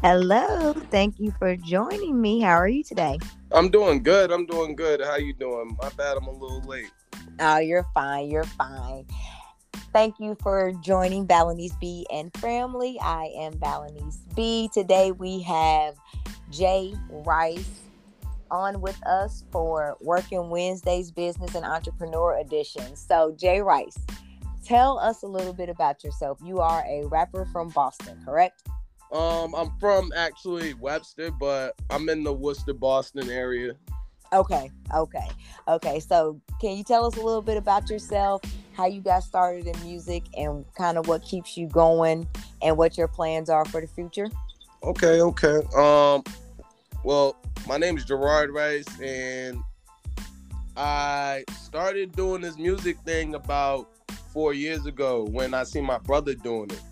Hello. Thank you for joining me. How are you today? I'm doing good. I'm doing good. How you doing? My bad. I'm a little late. Oh, you're fine. You're fine. Thank you for joining Valenese B and family. I am Valenese B. Today we have J. Rice on with us for Werking Wednesdays Business and Entrepreneur Edition. So, J. Rice, tell us a little bit about yourself. You are a rapper from Boston, correct? Um, I'm from actually Webster, but I'm in the Worcester, Boston area. Okay, okay, okay. So, can you tell us a little bit about yourself, how you got started in music, and kind of what keeps you going, and what your plans are for the future? Okay, okay. Um, well, my name is Jerard Rice, and I started doing this music thing about four years ago when I seen my brother doing it.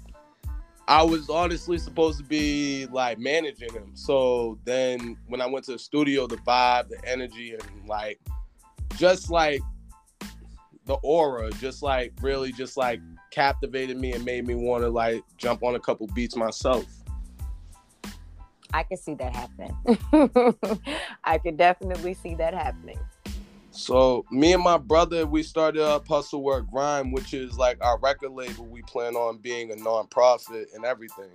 I was honestly supposed to be like managing him. So then when I went to the studio, the vibe, the energy, and like just like the aura, just like really just like captivated me and made me want to like jump on a couple beats myself. I can see that happening. I can definitely see that happening. So me and my brother, we started up Hustle Work Grind, which is like our record label. We plan on being a nonprofit and everything.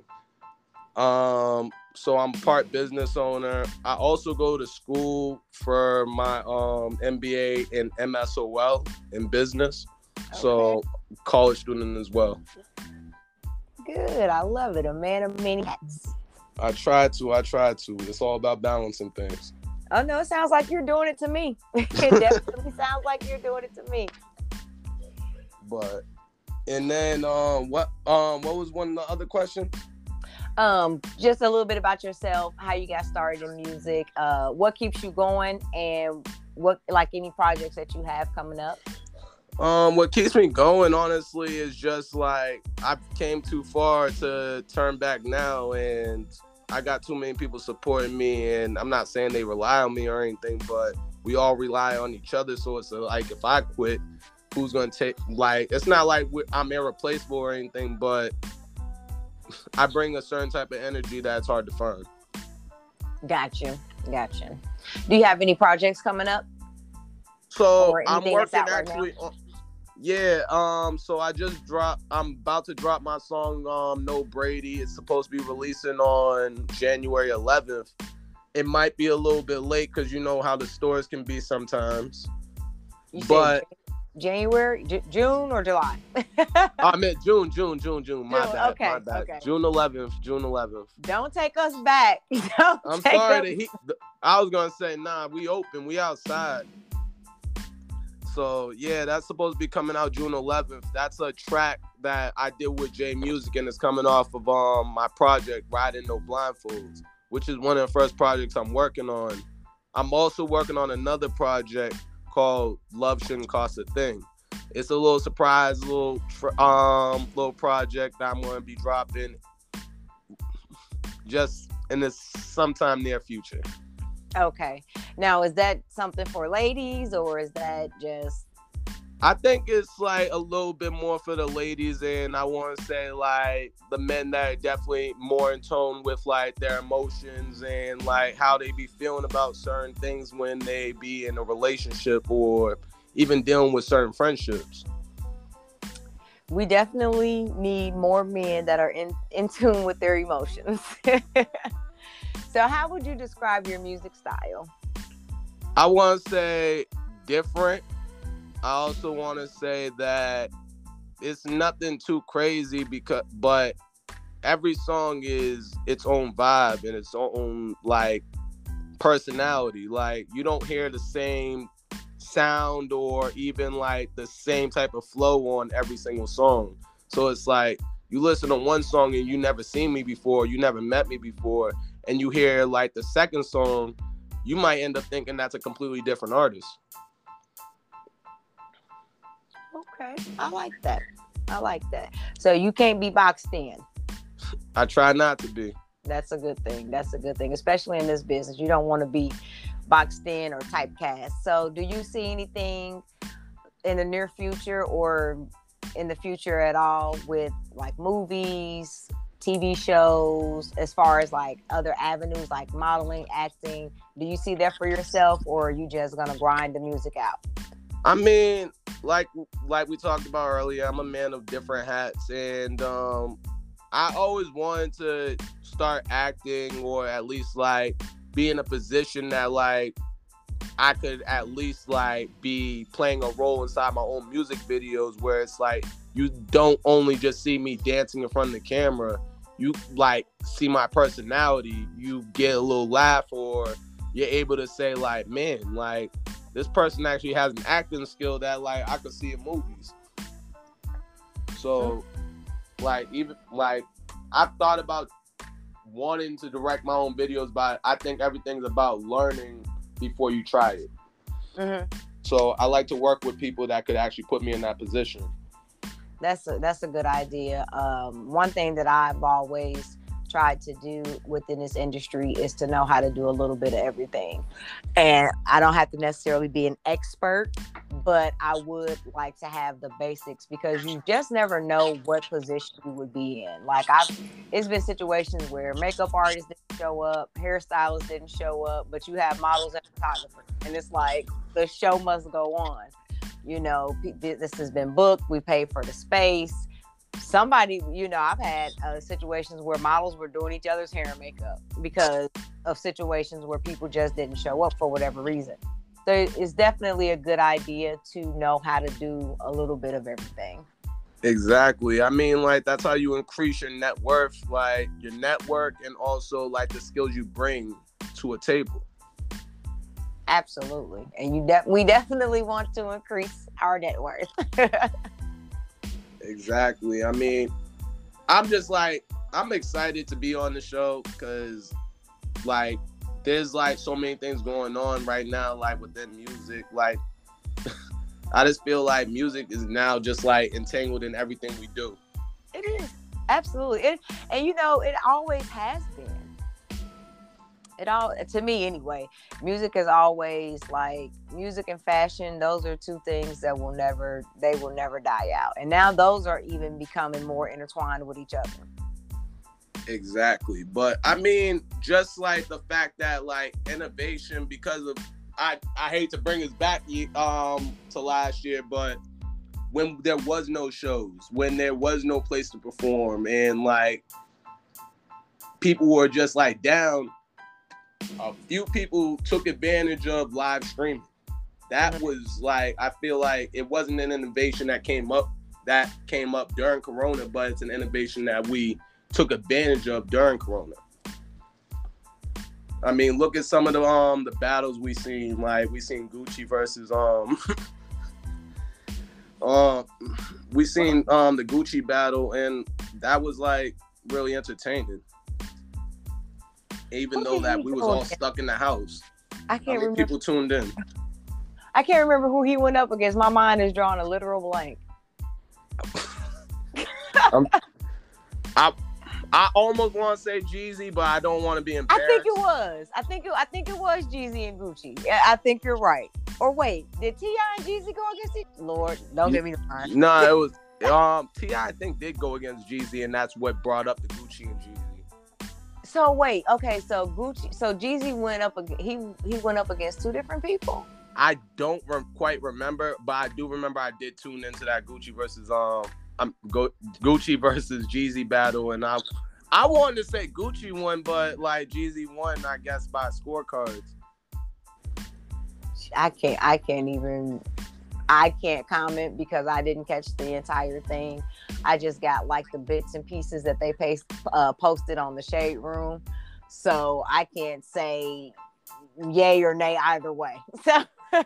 Um, so I'm part business owner. I also go to school for my um MBA in MSOL in business. Okay. So college student as well. Good. I love it. A man of many hats. I try to. I try to. It's all about balancing things. Oh no, it sounds like you're doing it to me. it definitely sounds like you're doing it to me. But and then um what um what was one of the other questions? Um, just a little bit about yourself, how you got started in music, uh, what keeps you going, and what like any projects that you have coming up. Um, what keeps me going, honestly, is just like I came too far to turn back now, and I got too many people supporting me, and I'm not saying they rely on me or anything, but we all rely on each other. So it's like if I quit, who's gonna take? Like it's not like I'm irreplaceable or anything, but I bring a certain type of energy that's hard to find. Got you, got you. Do you have any projects coming up? So I'm working actually. Right on, yeah, um, so I just dropped I'm about to drop my song um No Brady. It's supposed to be releasing on January 11th. It might be a little bit late cuz you know how the stores can be sometimes. You but January, J- June or July? I meant June, June, June, June. My June, bad. Okay, my bad. Okay. June 11th, June 11th. Don't take us back. Don't I'm sorry. Us- he, I was gonna say, nah, we open, we outside. So yeah, that's supposed to be coming out June 11th. That's a track that I did with J Music, and it's coming off of um my project Riding No Blindfolds, which is one of the first projects I'm working on. I'm also working on another project called Love Shouldn't Cost a Thing. It's a little surprise, little um little project that I'm going to be dropping just in this sometime near future. Okay. Now, is that something for ladies or is that just? I think it's like a little bit more for the ladies, and I want to say like the men that are definitely more in tone with like their emotions and like how they be feeling about certain things when they be in a relationship or even dealing with certain friendships. We definitely need more men that are in, in tune with their emotions. So, how would you describe your music style? I want to say different. I also want to say that it's nothing too crazy because, but every song is its own vibe and its own like personality. Like you don't hear the same sound or even like the same type of flow on every single song. So it's like you listen to one song and you never seen me before, you never met me before, and you hear like the second song, you might end up thinking that's a completely different artist. Okay, I like that. I like that. So you can't be boxed in. I try not to be. That's a good thing. That's a good thing, especially in this business. You don't want to be boxed in or typecast. So, do you see anything in the near future or in the future at all with like movies, TV shows, as far as like other avenues like modeling, acting? Do you see that for yourself, or are you just gonna grind the music out? I mean, like like we talked about earlier, I'm a man of different hats, and um, I always wanted to start acting, or at least like be in a position that like I could at least like be playing a role inside my own music videos where it's like you don't only just see me dancing in front of the camera, you like see my personality, you get a little laugh or you're able to say like, man, like this person actually has an acting skill that like I could see in movies. So like even like I've thought about wanting to direct my own videos, but I think everything's about learning before you try it. Mm-hmm. So I like to work with people that could actually put me in that position. That's a, that's a good idea. Um, one thing that I've always tried to do within this industry is to know how to do a little bit of everything. And I don't have to necessarily be an expert, but I would like to have the basics because you just never know what position you would be in. Like I've it's been situations where makeup artists didn't show up, hairstylists didn't show up, but you have models and photographers. And it's like the show must go on. You know, this has been booked, we paid for the space somebody, you know, I've had uh, situations where models were doing each other's hair and makeup because of situations where people just didn't show up for whatever reason. So it's definitely a good idea to know how to do a little bit of everything. Exactly. I mean, like that's how you increase your net worth, like your network, and also like the skills you bring to a table. Absolutely, and you de- we definitely want to increase our net worth. Exactly. I mean, I'm just like I'm excited to be on the show because like there's like so many things going on right now, like within music. Like I just feel like music is now just like entangled in everything we do. It is absolutely, it, and you know it always has it all to me anyway. Music is always like music and fashion those are two things that will never they will never die out. And now those are even becoming more intertwined with each other. Exactly. But i mean just like the fact that like innovation because of i i hate to bring us back um to last year but when there was no shows when there was no place to perform and like people were just like down a few people took advantage of live streaming. That mm-hmm. was like I feel like it wasn't an innovation that came up that came up during Corona, but it's an innovation that we took advantage of during Corona. I mean, look at some of the um the battles we seen. Like we seen Gucci versus um uh, we seen um the Gucci battle, and that was like really entertaining even though that we was all stuck in the house. I can't remember. People tuned in. I can't remember who he went up against. My mind is drawing a literal blank. I I almost want to say Jeezy, but I don't want to be embarrassed. I think it was. I think it. I think it was Jeezy and Gucci. Yeah, I think you're right. Or wait, did T.I. and Jeezy go against each? Lord, don't get me wrong. No, it was um Ti. I think did go against Jeezy, and that's what brought up the Gucci and Jeezy. So wait, okay, so Gucci, so Jeezy went up. He he went up against two different people. I don't re- quite remember, but I do remember I did tune into that Gucci versus um I'm Go- Gucci versus Jeezy battle, and I I wanted to say Gucci won, but like Jeezy won, I guess by scorecards. I can't I can't even I can't comment because I didn't catch the entire thing. I just got like the bits and pieces that they paste, uh, posted on the shade room. So I can't say yay or nay either way. So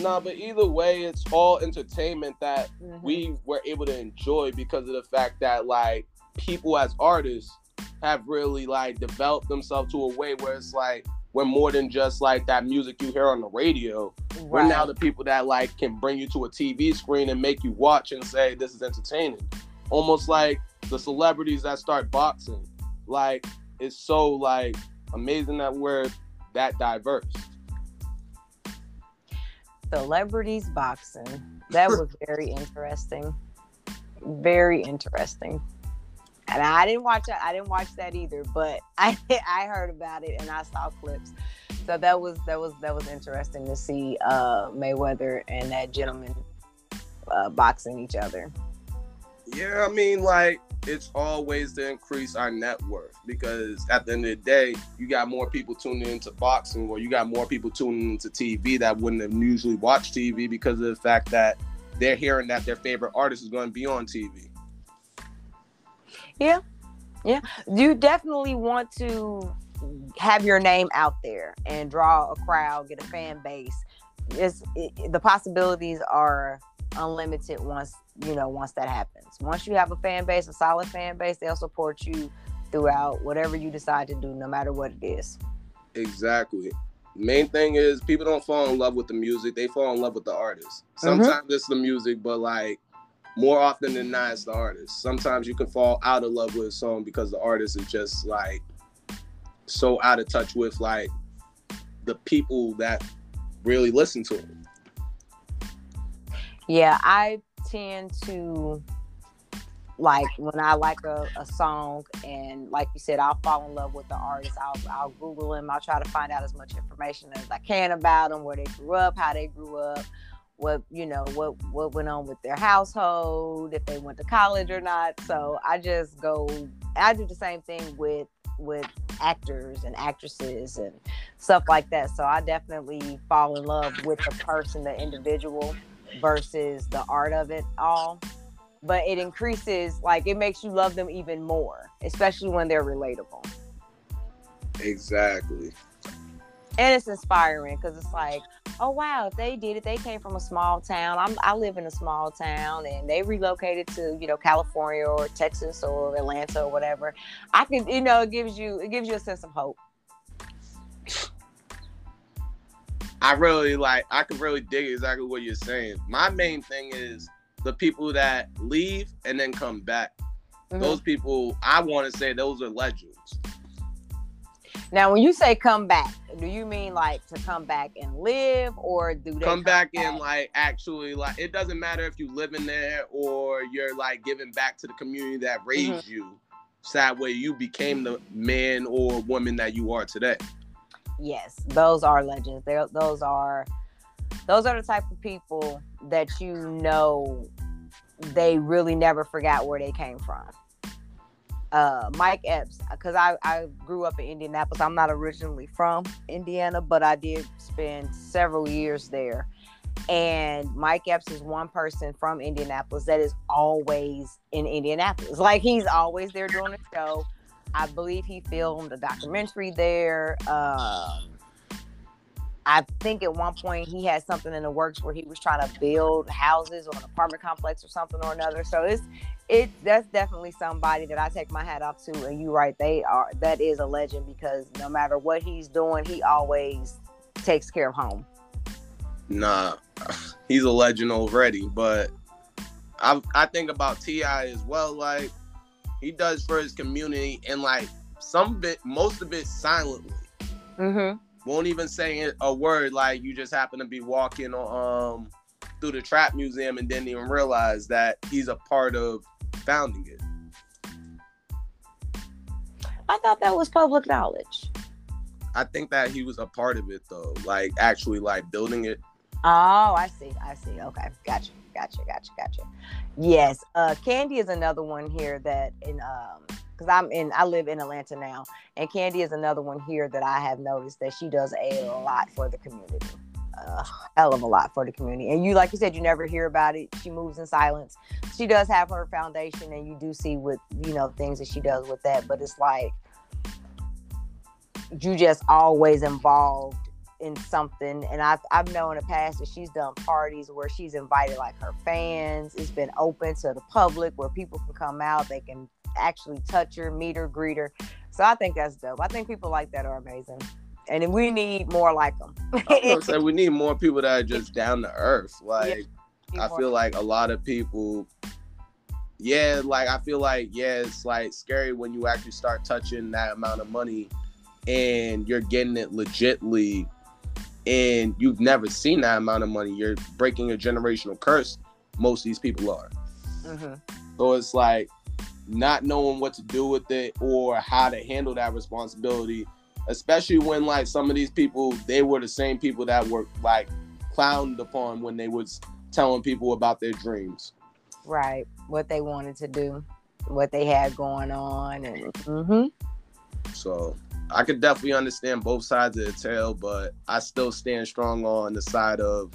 no, but either way, it's all entertainment that mm-hmm. we were able to enjoy because of the fact that like people as artists have really like developed themselves to a way where it's like we're more than just like that music you hear on the radio. Right. We're now the people that like can bring you to a TV screen and make you watch and say this is entertaining. Almost like the celebrities that start boxing. Like it's so like amazing that we're that diverse. Celebrities boxing. That was very interesting. Very interesting. And I didn't watch. I didn't watch that either, but I I heard about it and I saw clips. So that was that was that was interesting to see uh, Mayweather and that gentleman uh, boxing each other. Yeah, I mean, like it's always to increase our net worth because at the end of the day, you got more people tuning into boxing or you got more people tuning into TV that wouldn't have usually watched TV because of the fact that they're hearing that their favorite artist is going to be on TV. Yeah. Yeah. You definitely want to have your name out there and draw a crowd, get a fan base. It's it, the possibilities are unlimited once you know once that happens. Once you have a fan base, a solid fan base, they'll support you throughout whatever you decide to do, no matter what it is. Exactly. Main thing is people don't fall in love with the music; they fall in love with the artist. Mm-hmm. Sometimes mm-hmm. it's the music, but like more often than not, it's the artist. Sometimes you can fall out of love with a song because the artist is just like so out of touch with like the people that really listen to him. Yeah, I tend to like when I like a, a song and like you said, I'll fall in love with the artist. I'll I'll Google them. I'll try to find out as much information as I can about them, where they grew up, how they grew up, what you know, what what went on with their household, if they went to college or not. So mm-hmm. I just go. I do the same thing with with actors and actresses and stuff like that. So I definitely fall in love with the person, the individual versus the art of it all. But it increases, like, it makes you love them even more, especially when they're relatable. Exactly. And it's inspiring because it's like, oh wow, if they did it, they came from a small town. I'm, I live in a small town, and they relocated to you know California or Texas or Atlanta or whatever. I can, you know, it gives you it gives you a sense of hope. I really like I can really dig exactly what you're saying. My main thing is the people that leave and then come back. Mm-hmm. Those people I want to say those are legends. Now, when you say come back, do you mean like to come back and live, or do they come, come back, back and like actually like it doesn't matter if you live in there or you're like giving back to the community that raised mm-hmm. you. That way you became the man or woman that you are today yes, those are legends. They're, those are those are the type of people that you know they really never forgot where they came from. Uh, Mike Epps, because I, I grew up in Indianapolis. I'm not originally from Indiana, but I did spend several years there. And Mike Epps is one person from Indianapolis that is always in Indianapolis. Like he's always there doing a show. I believe he filmed a documentary there. Um, I think at one point he had something in the works where he was trying to build houses or an apartment complex or something or another. So it's it that's definitely somebody that I take my hat off to. And you're right, they are that is a legend because no matter what he's doing, he always takes care of home. Nah, he's a legend already. But I I think about T.I. as well. Like he does for his community and like some bit most of it silently mm-hmm. Won't even say a word like you just happen to be walking um through the trap museum and didn't even realize that he's a part of founding it. I thought that was public knowledge. I think that he was a part of it though like actually like building it. Oh i see i see okay gotcha gotcha, gotcha, gotcha. Yes, uh, Kandi is another one here that in um because I'm in I live in Atlanta now, and Kandi is another one here that I have noticed that she does a lot for the community. Uh, hell of a lot for the community. And you, like you said, you never hear about it. She moves in silence. She does have her foundation, and you do see with you know things that she does with that. But it's like you just always involved in something and I've, I've known in the past that she's done parties where she's invited like her fans. It's been open to the public where people can come out they can actually touch her meet her greet her. So i think that's dope. I think people like that are amazing. And we need more like them I say we need more people that are just down to earth. Like yeah, i feel like a lot of people yeah like i feel like yeah it's like scary when you actually start touching that amount of money and you're getting it legitly and you've never seen that amount of money, you're breaking a generational curse. Most of these people are. Mm-hmm. So it's like not knowing what to do with it or how to handle that responsibility especially when like some of these people they were the same people that were like clowned upon when they was telling people about their dreams right what they wanted to do what they had going on and mm-hmm. so i could definitely understand both sides of the tale but i still stand strong on the side of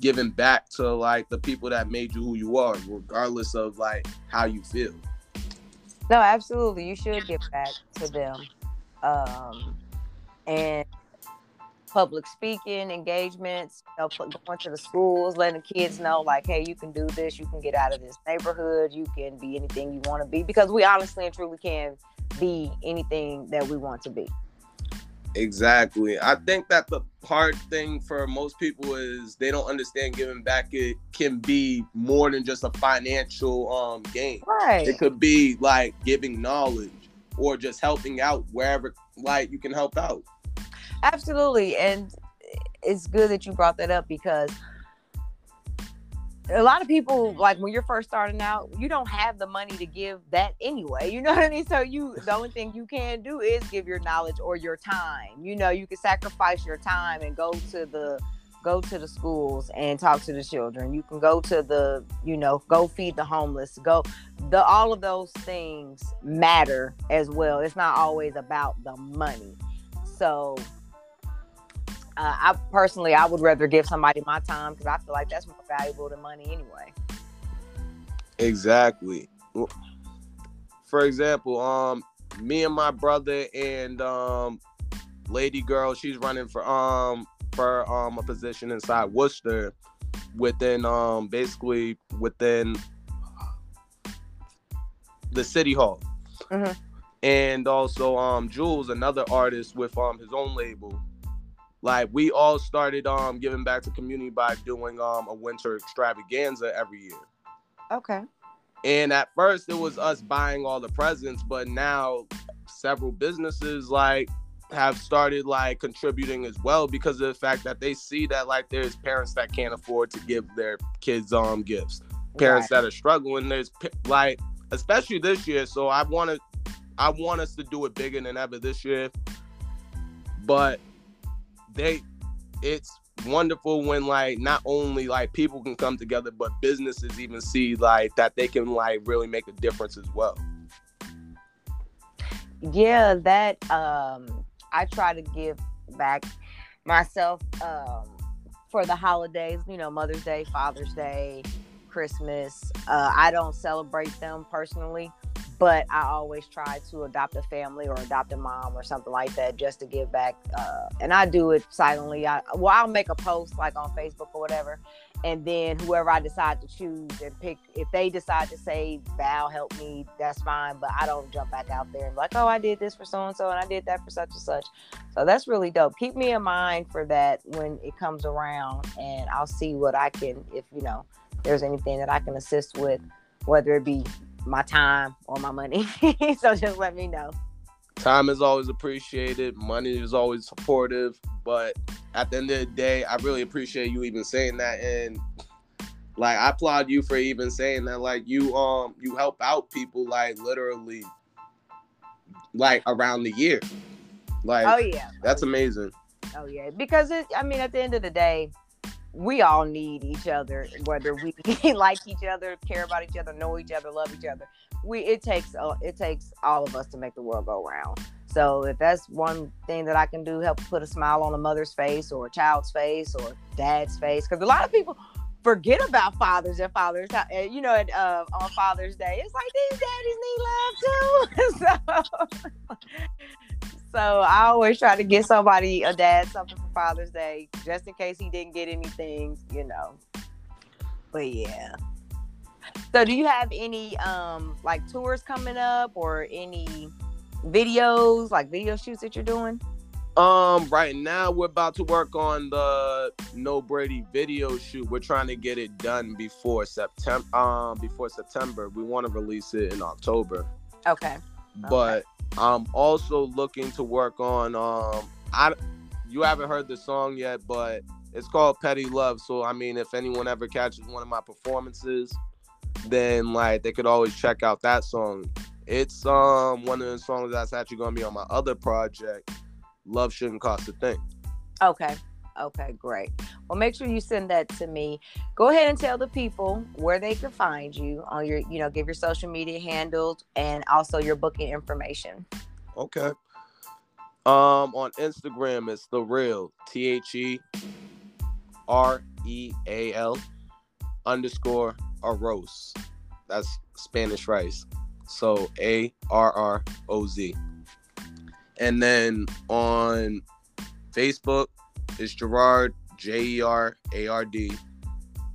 giving back to like the people that made you who you are regardless of like how you feel. No absolutely. You should give back to them um and public speaking engagements, you know, going to the schools, letting the kids know, like, hey, you can do this, you can get out of this neighborhood, you can be anything you want to be, because we honestly and truly can be anything that we want to be. Exactly. I think that the hard thing for most people is they don't understand giving back it can be more than just a financial um gain. Right. It could be like giving knowledge or just helping out wherever like you can help out. Absolutely. And it's good that you brought that up because a lot of people mm-hmm. like when you're first starting out you don't have the money to give that anyway you know what i mean? So you the only thing you can do is give your knowledge or your time you know? You can sacrifice your time and go to the go to the schools and talk to the children. You can go to the you know go feed the homeless go the all of those things matter as well. It's not always about the money. So uh, I personally, I would rather give somebody my time because I feel like that's more valuable than money anyway. Exactly. For example, um, me and my brother and um, lady girl, she's running for um for um a position inside Worcester, within um basically within the city hall. Mm-hmm. And also um Jules, another artist with um his own label like we all started um giving back to community by doing um a winter extravaganza every year. Okay. And at first it was us buying all the presents, but now several businesses like have started like contributing as well because of the fact that they see that like there's parents that can't afford to give their kids um gifts. Parents right. that are struggling. There's like especially this year. So I want to I want us to do it bigger than ever this year. But they it's wonderful when like not only like people can come together but businesses even see like that they can like really make a difference as well. Yeah that um i try to give back myself um for the holidays you know mother's day father's day christmas uh i don't celebrate them personally but I always try to adopt a family or adopt a mom or something like that just to give back. Uh, and I do it silently. I, well, I'll make a post like on Facebook or whatever, and then whoever I decide to choose and pick, if they decide to say Val help me, that's fine. But I don't jump back out there and like, oh, I did this for so and so, and I did that for such and such. So that's really dope. Keep me in mind for that when it comes around, and I'll see what I can, if you know, there's anything that I can assist with, whether it be my time or my money. so just let me know. Time is always appreciated. Money is always supportive. But at the end of the day, I really appreciate you even saying that. And like I applaud you for even saying that. Like you um you help out people like literally like around the year. Like oh yeah. That's amazing. Oh yeah. Because it I mean at the end of the day, we all need each other, whether we like each other, care about each other, know each other, love each other. We it takes uh, it takes all of us to make the world go round. So if that's one thing that I can do, help put a smile on a mother's face or a child's face or dad's face, because a lot of people forget about fathers and fathers. Uh, you know, uh, on Father's Day, it's like these daddies need love too. so so I always try to get somebody a dad something for Father's Day, just in case he didn't get anything, you know. But yeah. So do you have any um like tours coming up or any videos, like video shoots that you're doing? Um, right now we're about to work on the No Brady video shoot. We're trying to get it done before September. Um, before September, we want to release it in October. Okay. But okay. I'm also looking to work on um I you haven't heard the song yet, but it's called Petty Love. So I mean if anyone ever catches one of my performances, then like they could always check out that song. It's um one of the songs that's actually gonna be on my other project. Love shouldn't cost a thing. Okay. Okay, great. Well, make sure you send that to me. Go ahead and tell the people where they can find you on your, you know, give your social media handles and also your booking information. Okay. Um, on Instagram, it's the real T H E R E A L underscore arroz. That's Spanish rice. So A R R O Z. And then on Facebook, it's Jerard J E R A R D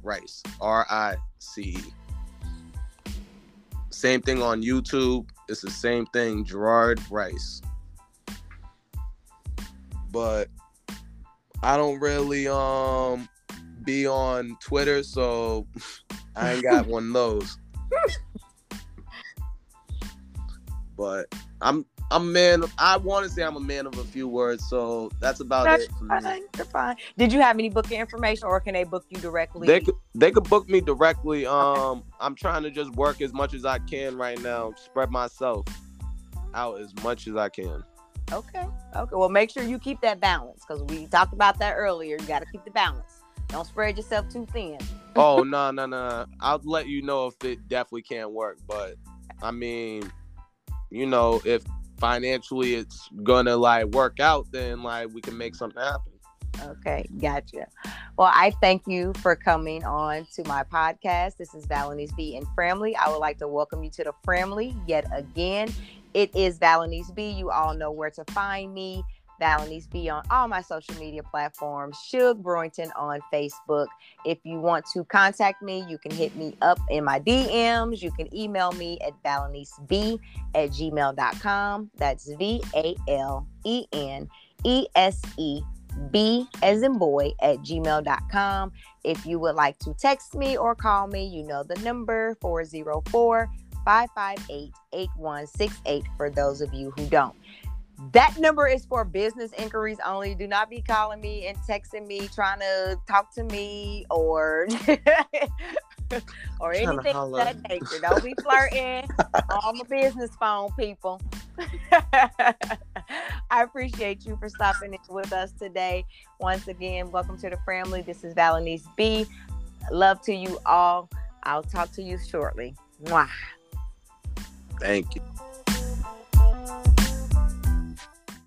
Rice R I C E. Same thing on YouTube. It's the same thing, Jerard Rice. But I don't really um be on Twitter, so I ain't got one of those. but I'm I'm a man. Of, I want to say I'm a man of a few words, so that's about That's it. For fine. You're fine. Did you have any booking information, or can they book you directly? They could they could book me directly. Um, I'm trying to just work as much as I can right now. Spread myself out as much as I can. Okay. Okay. Well, make sure you keep that balance because we talked about that earlier. You got to keep the balance. Don't spread yourself too thin. Oh no no no! I'll let you know if it definitely can't work. But I mean, you know, if financially it's gonna like work out, then like we can make something happen. Okay, gotcha. Well, I thank you for coming on to my podcast. This is Valenese B and Family. I would like to welcome you to the family yet again. It is Valenese B. You all know where to find me. Valenese B on all my social media platforms. Suge Brewington on Facebook. If you want to contact me, you can hit me up in my DMs. You can email me at valeneseb at gmail.com. That's V A L E N E S E B as in boy at gmail.com. If you would like to text me or call me, you know the number 404 558 8168 for those of you who don't. That number is for business inquiries only. Do not be calling me and texting me trying to talk to me or or anything of that nature. Don't be flirting on my business phone, people. I appreciate you for stopping in with us today. Once again, welcome to the family. This is Valenese B. Love to you all. I'll talk to you shortly. Mwah. Thank you.